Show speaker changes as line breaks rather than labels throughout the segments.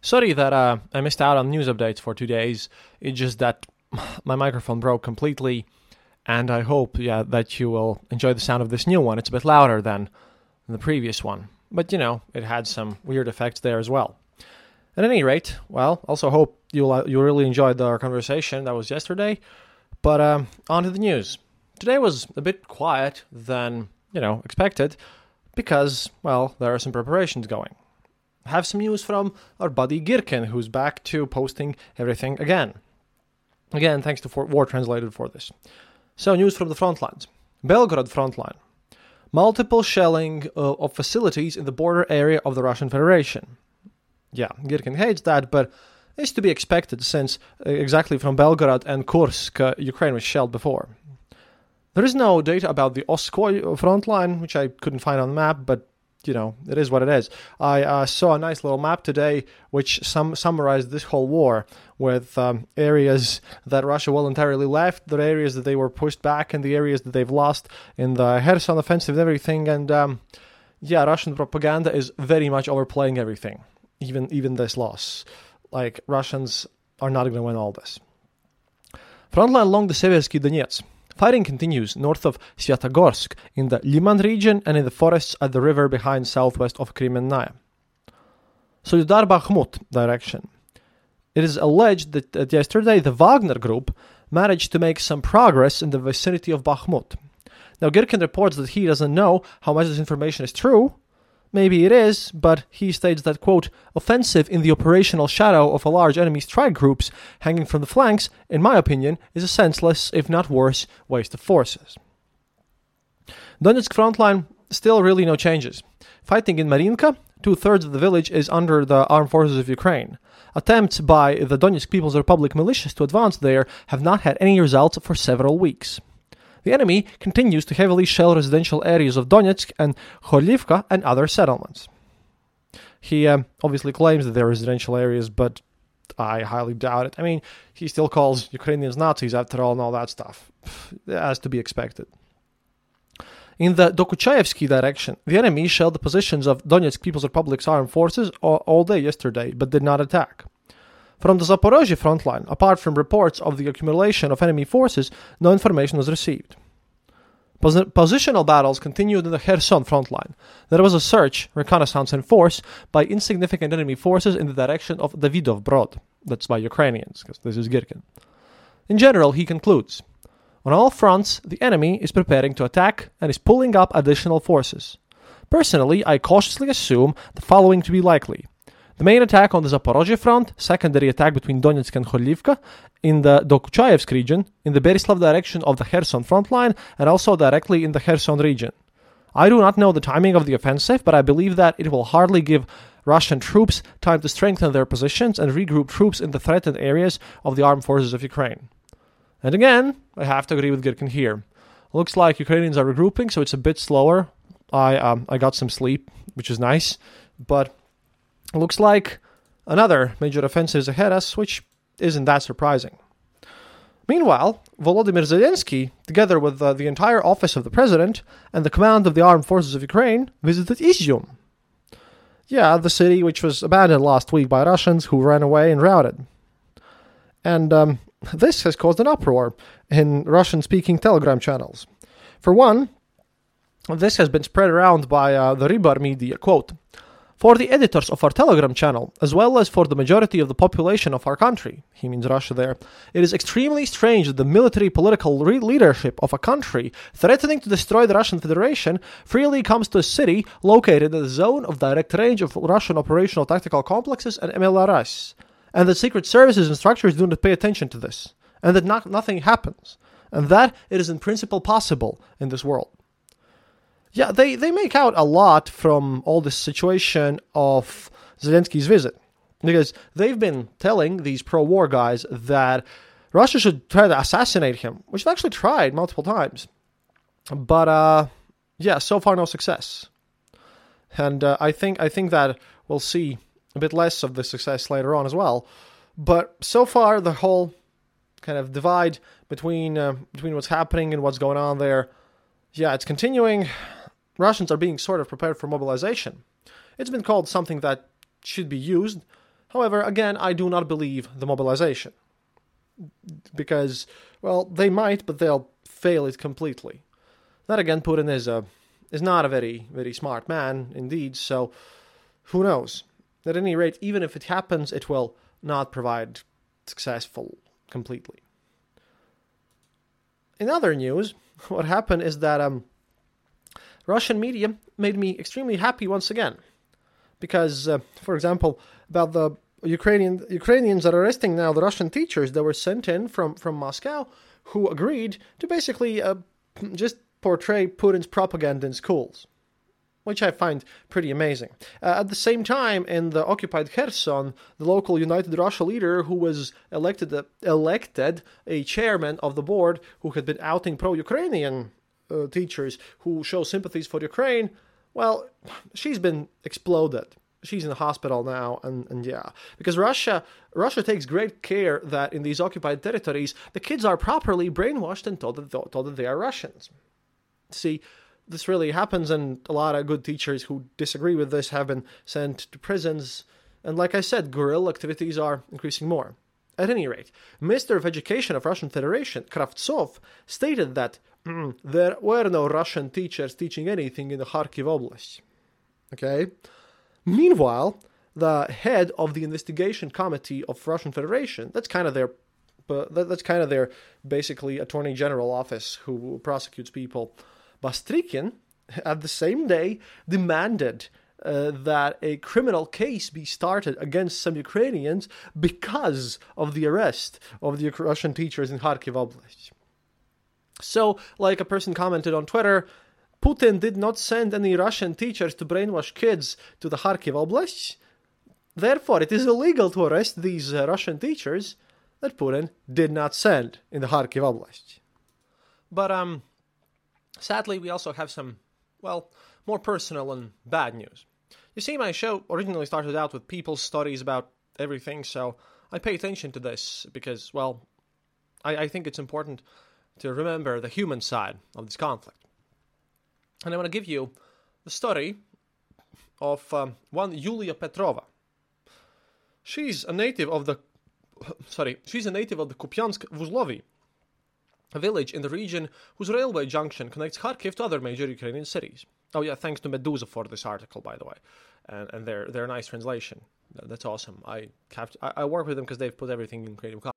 Sorry that uh, I missed out on news updates for two days. It's just that my microphone broke completely, and I hope yeah that you will enjoy the sound of this new one. It's a bit louder than the previous one, but you know it had some weird effects there as well. At any rate, well, also hope you'll uh, you really enjoyed our conversation that was yesterday. But um, on to the news. Today was a bit quiet than you know expected because well there are some preparations going. Have some news from our buddy Girkin, who's back to posting everything again. Again, thanks to War Translated for this. So, news from the front lines. Belgorod front line. Multiple shelling uh, of facilities in the border area of the Russian Federation. Yeah, Girkin hates that, but it's to be expected since uh, exactly from Belgorod and Kursk, uh, Ukraine was shelled before. There is no data about the Oskoy front line, which I couldn't find on the map, but you know, it is what it is. I uh, saw a nice little map today which sum- summarized this whole war with um, areas that Russia voluntarily left, the areas that they were pushed back, and the areas that they've lost in the Kherson offensive and everything. And um, yeah, Russian propaganda is very much overplaying everything, even even this loss. Like Russians are not going to win all this. Frontline along the Seversky Donets. Fighting continues north of Svyatogorsk in the Liman region and in the forests at the river behind southwest of Kremennaya. Soledar Bakhmut direction. It is alleged that yesterday the Wagner group managed to make some progress in the vicinity of Bakhmut. Now Girkin reports that he doesn't know how much this information is true, Maybe it is, but he states that, quote, offensive in the operational shadow of a large enemy strike groups hanging from the flanks, in my opinion, is a senseless, if not worse, waste of forces. Donetsk front line, still really no changes. Fighting in Marinka, two thirds of the village is under the armed forces of Ukraine. Attempts by the Donetsk People's Republic militias to advance there have not had any results for several weeks. The enemy continues to heavily shell residential areas of Donetsk and Khorlivka and other settlements. He uh, obviously claims that they're residential areas, but I highly doubt it. I mean, he still calls Ukrainians Nazis after all and all that stuff. As to be expected. In the Dokuchayevsky direction, the enemy shelled the positions of Donetsk People's Republic's armed forces all day yesterday, but did not attack. From the Zaporozhye front line, apart from reports of the accumulation of enemy forces, no information was received. Pos- positional battles continued in the Kherson front line. There was a search, reconnaissance, and force by insignificant enemy forces in the direction of Davidov Brod. That's by Ukrainians, because this is Girkin. In general, he concludes On all fronts, the enemy is preparing to attack and is pulling up additional forces. Personally, I cautiously assume the following to be likely the main attack on the Zaporozhye front, secondary attack between Donetsk and Khorlivka, in the Dokuchaevsk region, in the Berislav direction of the Kherson front line, and also directly in the Kherson region. I do not know the timing of the offensive, but I believe that it will hardly give Russian troops time to strengthen their positions and regroup troops in the threatened areas of the armed forces of Ukraine. And again, I have to agree with Girkin here. Looks like Ukrainians are regrouping, so it's a bit slower. I um, I got some sleep, which is nice, but looks like another major offensive is ahead us, which isn't that surprising. Meanwhile, Volodymyr Zelensky, together with uh, the entire office of the president and the command of the armed forces of Ukraine, visited Izium. Yeah, the city which was abandoned last week by Russians who ran away and routed. And um, this has caused an uproar in Russian speaking Telegram channels. For one, this has been spread around by uh, the Rybar media. Quote, for the editors of our Telegram channel, as well as for the majority of the population of our country, he means Russia there, it is extremely strange that the military political re- leadership of a country threatening to destroy the Russian Federation freely comes to a city located in the zone of direct range of Russian operational tactical complexes and MLRS, and that secret services and structures do not pay attention to this, and that not- nothing happens, and that it is in principle possible in this world. Yeah, they, they make out a lot from all this situation of Zelensky's visit. Because they've been telling these pro war guys that Russia should try to assassinate him, which they've actually tried multiple times. But uh, yeah, so far no success. And uh, I think I think that we'll see a bit less of the success later on as well. But so far, the whole kind of divide between uh, between what's happening and what's going on there, yeah, it's continuing. Russians are being sort of prepared for mobilization. It's been called something that should be used. However, again, I do not believe the mobilization. Because, well, they might, but they'll fail it completely. That again, Putin is a is not a very very smart man indeed. So, who knows? At any rate, even if it happens, it will not provide successful completely. In other news, what happened is that um, Russian media made me extremely happy once again. Because, uh, for example, about the Ukrainian Ukrainians that are arresting now the Russian teachers that were sent in from, from Moscow who agreed to basically uh, just portray Putin's propaganda in schools, which I find pretty amazing. Uh, at the same time, in the occupied Kherson, the local United Russia leader who was elected elected a chairman of the board who had been outing pro-Ukrainian uh, teachers who show sympathies for Ukraine, well, she's been exploded. She's in the hospital now, and, and yeah, because Russia Russia takes great care that in these occupied territories the kids are properly brainwashed and told that, told that they are Russians. See, this really happens, and a lot of good teachers who disagree with this have been sent to prisons. And like I said, guerrilla activities are increasing more. At any rate, Minister of Education of Russian Federation, Kravtsov, stated that there were no Russian teachers teaching anything in the Kharkiv Oblast. Okay? Meanwhile, the head of the investigation committee of Russian Federation, that's kind of their but that's kind of their basically attorney general office who prosecutes people. Bastrykin, at the same day, demanded uh, that a criminal case be started against some Ukrainians because of the arrest of the Russian teachers in Kharkiv Oblast. So, like a person commented on Twitter, Putin did not send any Russian teachers to brainwash kids to the Kharkiv Oblast. Therefore, it is illegal to arrest these uh, Russian teachers that Putin did not send in the Kharkiv Oblast. But um, sadly, we also have some, well, more personal and bad news. You see, my show originally started out with people's stories about everything, so I pay attention to this because, well, I, I think it's important to remember the human side of this conflict. And I want to give you the story of um, one Yulia Petrova. She's a native of the sorry, she's a native of the Kupiansk Vuzlovi, a village in the region whose railway junction connects Kharkiv to other major Ukrainian cities. Oh yeah, thanks to Meduza for this article, by the way, and and their their nice translation. That's awesome. I to, I, I work with them because they've put everything in Creative Commons.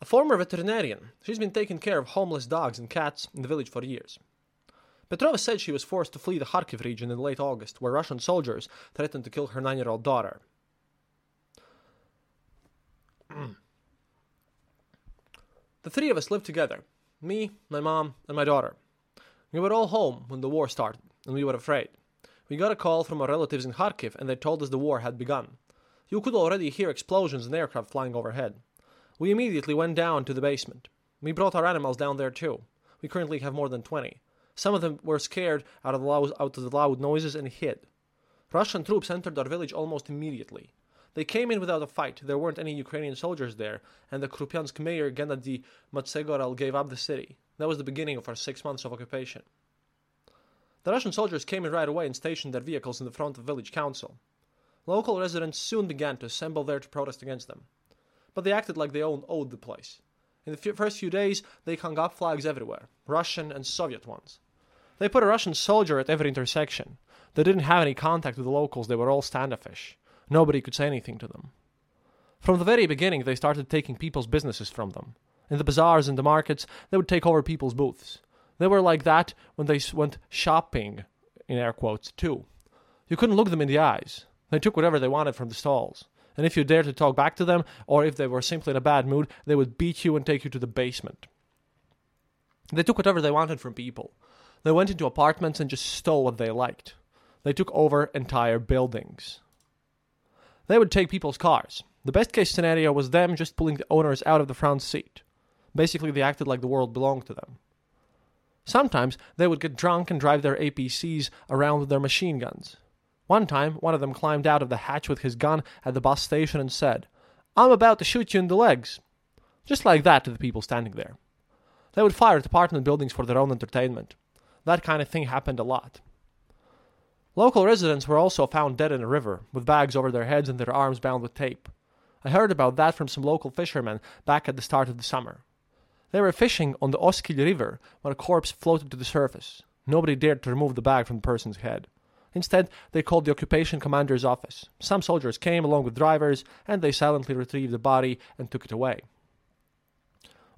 A former veterinarian, she's been taking care of homeless dogs and cats in the village for years. Petrova said she was forced to flee the Kharkiv region in late August, where Russian soldiers threatened to kill her nine year old daughter. the three of us lived together me, my mom, and my daughter. We were all home when the war started, and we were afraid. We got a call from our relatives in Kharkiv, and they told us the war had begun. You could already hear explosions and aircraft flying overhead. We immediately went down to the basement. We brought our animals down there too. We currently have more than 20. Some of them were scared out of the loud, out of the loud noises and hid. Russian troops entered our village almost immediately. They came in without a fight. There weren't any Ukrainian soldiers there, and the Kupiansk mayor Gennady Matsegora gave up the city. That was the beginning of our six months of occupation. The Russian soldiers came in right away and stationed their vehicles in the front of village council. Local residents soon began to assemble there to protest against them. But they acted like they owned owed the place. In the first few days, they hung up flags everywhere, Russian and Soviet ones. They put a Russian soldier at every intersection. They didn't have any contact with the locals, they were all standoffish. Nobody could say anything to them. From the very beginning, they started taking people's businesses from them. In the bazaars and the markets, they would take over people's booths. They were like that when they went shopping, in air quotes, too. You couldn't look them in the eyes. They took whatever they wanted from the stalls. And if you dared to talk back to them, or if they were simply in a bad mood, they would beat you and take you to the basement. They took whatever they wanted from people. They went into apartments and just stole what they liked. They took over entire buildings. They would take people's cars. The best case scenario was them just pulling the owners out of the front seat. Basically, they acted like the world belonged to them. Sometimes they would get drunk and drive their APCs around with their machine guns. One time, one of them climbed out of the hatch with his gun at the bus station and said, I'm about to shoot you in the legs. Just like that to the people standing there. They would fire at apartment buildings for their own entertainment. That kind of thing happened a lot. Local residents were also found dead in a river, with bags over their heads and their arms bound with tape. I heard about that from some local fishermen back at the start of the summer. They were fishing on the Oskil River when a corpse floated to the surface. Nobody dared to remove the bag from the person's head. Instead, they called the occupation commander's office. Some soldiers came along with drivers, and they silently retrieved the body and took it away.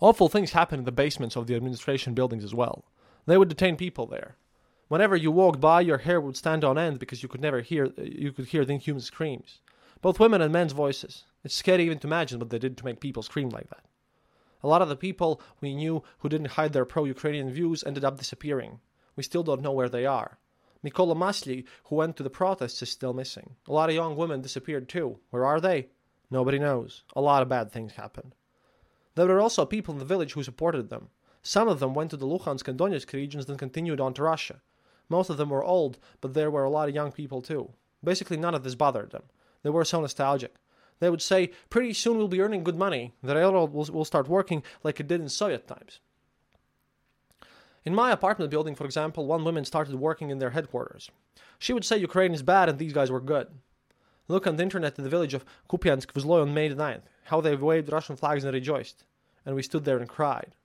Awful things happened in the basements of the administration buildings as well. They would detain people there. Whenever you walked by, your hair would stand on end because you could never hear uh, you could hear the inhuman screams, both women and men's voices. It's scary even to imagine what they did to make people scream like that. A lot of the people we knew who didn't hide their pro-Ukrainian views ended up disappearing. We still don't know where they are. Mikola Masli, who went to the protests, is still missing. A lot of young women disappeared too. Where are they? Nobody knows. A lot of bad things happened. There were also people in the village who supported them. Some of them went to the Luhansk and Donetsk regions, then continued on to Russia. Most of them were old, but there were a lot of young people too. Basically, none of this bothered them. They were so nostalgic. They would say, Pretty soon we'll be earning good money. The railroad will, will start working like it did in Soviet times. In my apartment building, for example, one woman started working in their headquarters. She would say Ukraine is bad and these guys were good. Look on the internet in the village of Kupiansk Vizloy on May 9th, how they waved Russian flags and rejoiced. And we stood there and cried.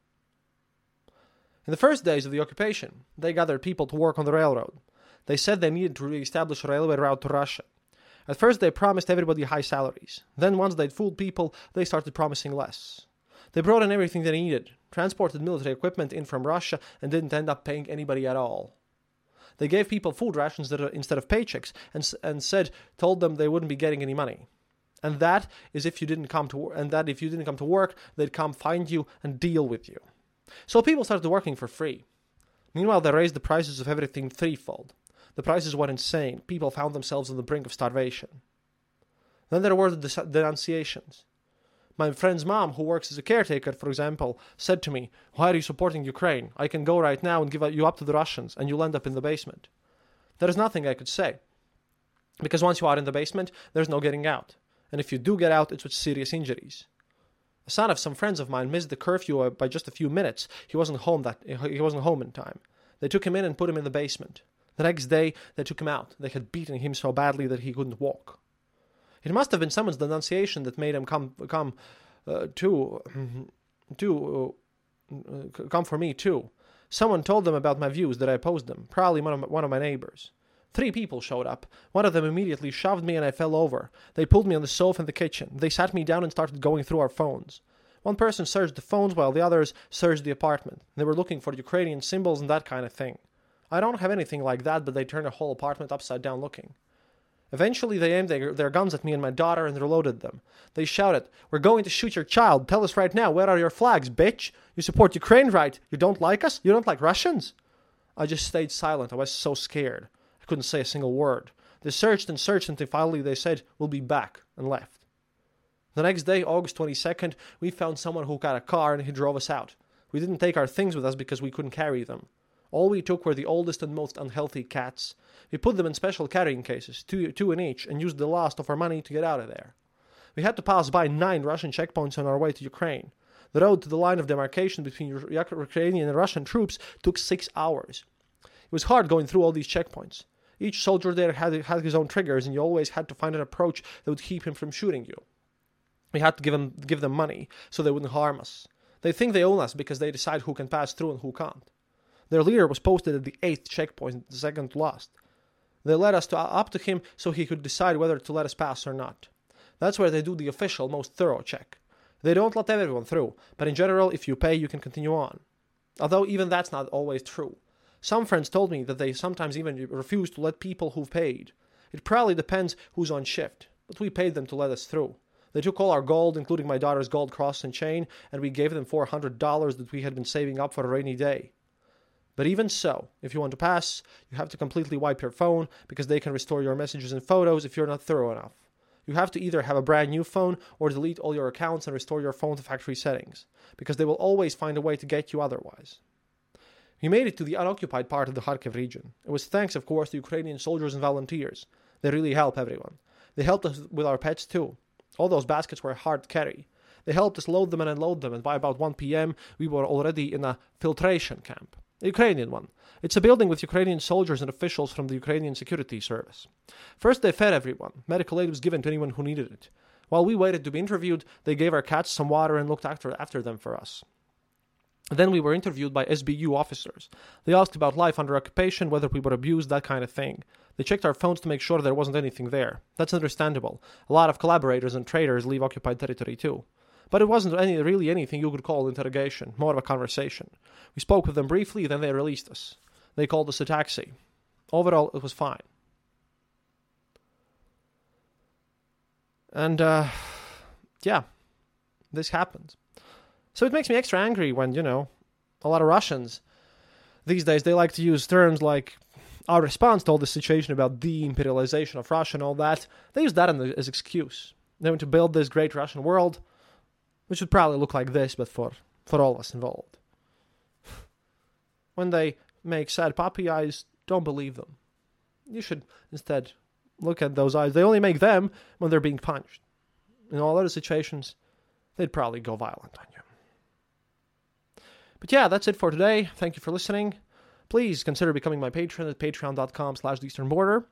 In the first days of the occupation, they gathered people to work on the railroad. They said they needed to re-establish a railway route to Russia. At first, they promised everybody high salaries. Then, once they'd fooled people, they started promising less. They brought in everything they needed, transported military equipment in from Russia, and didn't end up paying anybody at all. They gave people food rations instead of paychecks, and, and said, told them they wouldn't be getting any money. And that is if you didn't come to, and that if you didn't come to work, they'd come find you and deal with you. So people started working for free. Meanwhile, they raised the prices of everything threefold. The prices were insane. People found themselves on the brink of starvation. Then there were the denunciations. My friend's mom, who works as a caretaker, for example, said to me, Why are you supporting Ukraine? I can go right now and give you up to the Russians, and you'll end up in the basement. There is nothing I could say. Because once you are in the basement, there's no getting out. And if you do get out, it's with serious injuries. A son of some friends of mine missed the curfew by just a few minutes. He wasn't home that he wasn't home in time. They took him in and put him in the basement. The next day, they took him out. They had beaten him so badly that he couldn't walk. It must have been someone's denunciation that made him come come uh, to to uh, come for me too. Someone told them about my views that I opposed them. Probably one of my, one of my neighbors. Three people showed up. One of them immediately shoved me and I fell over. They pulled me on the sofa in the kitchen. They sat me down and started going through our phones. One person searched the phones while the others searched the apartment. They were looking for Ukrainian symbols and that kind of thing. I don't have anything like that, but they turned the whole apartment upside down looking. Eventually, they aimed their, their, guns at me and my daughter and reloaded them. They shouted, We're going to shoot your child. Tell us right now, where are your flags, bitch? You support Ukraine, right? You don't like us? You don't like Russians? I just stayed silent. I was so scared. I couldn't say a single word. They searched and searched until finally they said, We'll be back, and left. The next day, August 22nd, we found someone who got a car and he drove us out. We didn't take our things with us because we couldn't carry them. All we took were the oldest and most unhealthy cats. We put them in special carrying cases, two, two in each, and used the last of our money to get out of there. We had to pass by nine Russian checkpoints on our way to Ukraine. The road to the line of demarcation between Ukrainian and Russian troops took six hours. It was hard going through all these checkpoints. Each soldier there had, had his own triggers, and you always had to find an approach that would keep him from shooting you. We had to give them, give them money so they wouldn't harm us. They think they own us because they decide who can pass through and who can't. Their leader was posted at the eighth checkpoint, the second last. They led us to, uh, up to him so he could decide whether to let us pass or not. That's where they do the official, most thorough check. They don't let everyone through, but in general, if you pay, you can continue on. Although even that's not always true. Some friends told me that they sometimes even refuse to let people who've paid. It probably depends who's on shift, but we paid them to let us through. They took all our gold, including my daughter's gold cross and chain, and we gave them $400 that we had been saving up for a rainy day. But even so, if you want to pass, you have to completely wipe your phone because they can restore your messages and photos if you're not thorough enough. You have to either have a brand new phone or delete all your accounts and restore your phone to factory settings, because they will always find a way to get you otherwise. We made it to the unoccupied part of the Kharkiv region. It was thanks, of course, to Ukrainian soldiers and volunteers. They really help everyone. They helped us with our pets too. All those baskets were hard to carry. They helped us load them and unload them, and by about 1 p.m., we were already in a filtration camp. Ukrainian one. It's a building with Ukrainian soldiers and officials from the Ukrainian Security Service. First, they fed everyone. Medical aid was given to anyone who needed it. While we waited to be interviewed, they gave our cats some water and looked after, after them for us. Then we were interviewed by SBU officers. They asked about life under occupation, whether we were abused, that kind of thing. They checked our phones to make sure there wasn't anything there. That's understandable. A lot of collaborators and traders leave occupied territory too. But it wasn't any, really anything you could call interrogation, more of a conversation. We spoke with them briefly, then they released us. They called us a taxi. Overall, it was fine. And, uh, yeah, this happened. So it makes me extra angry when, you know, a lot of Russians these days they like to use terms like our response to all this situation about the imperialization of Russia and all that. They use that as excuse. They want to build this great Russian world which would probably look like this, but for, for all of us involved. when they make sad puppy eyes, don't believe them. You should instead look at those eyes. They only make them when they're being punched. In all other situations, they'd probably go violent on you. But yeah, that's it for today. Thank you for listening. Please consider becoming my patron at patreon.com slash the eastern border.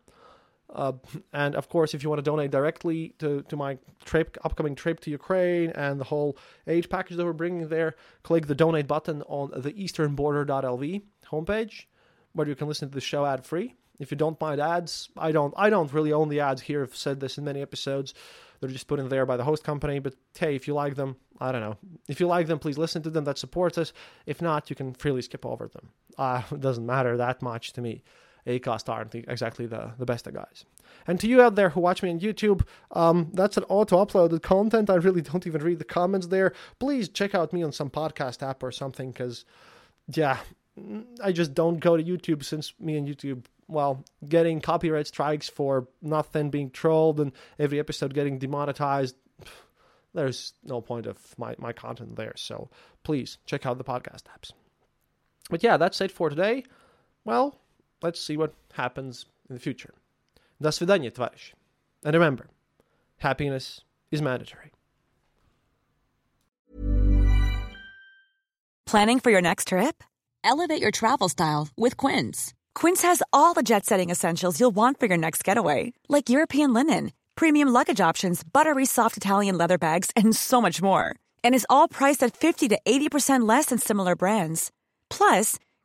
Uh, and of course, if you want to donate directly to, to my trip, upcoming trip to Ukraine and the whole aid package that we're bringing there, click the donate button on the easternborder.lv homepage, where you can listen to the show ad free. If you don't mind ads, I don't. I don't really own the ads here. I've said this in many episodes. They're just put in there by the host company. But hey, if you like them, I don't know. If you like them, please listen to them. That supports us. If not, you can freely skip over them. Uh, it doesn't matter that much to me. Acast aren't exactly the, the best of guys. And to you out there who watch me on YouTube, um, that's an auto uploaded content. I really don't even read the comments there. Please check out me on some podcast app or something because, yeah, I just don't go to YouTube since me and YouTube, well, getting copyright strikes for nothing being trolled and every episode getting demonetized. There's no point of my, my content there. So please check out the podcast apps. But yeah, that's it for today. Well, let's see what happens in the future. До свидания, товарищ. And remember, happiness is mandatory.
Planning for your next trip?
Elevate your travel style with Quince.
Quince has all the jet setting essentials you'll want for your next getaway, like European linen, premium luggage options, buttery soft Italian leather bags, and so much more. And is all priced at 50 to 80% less than similar brands. Plus,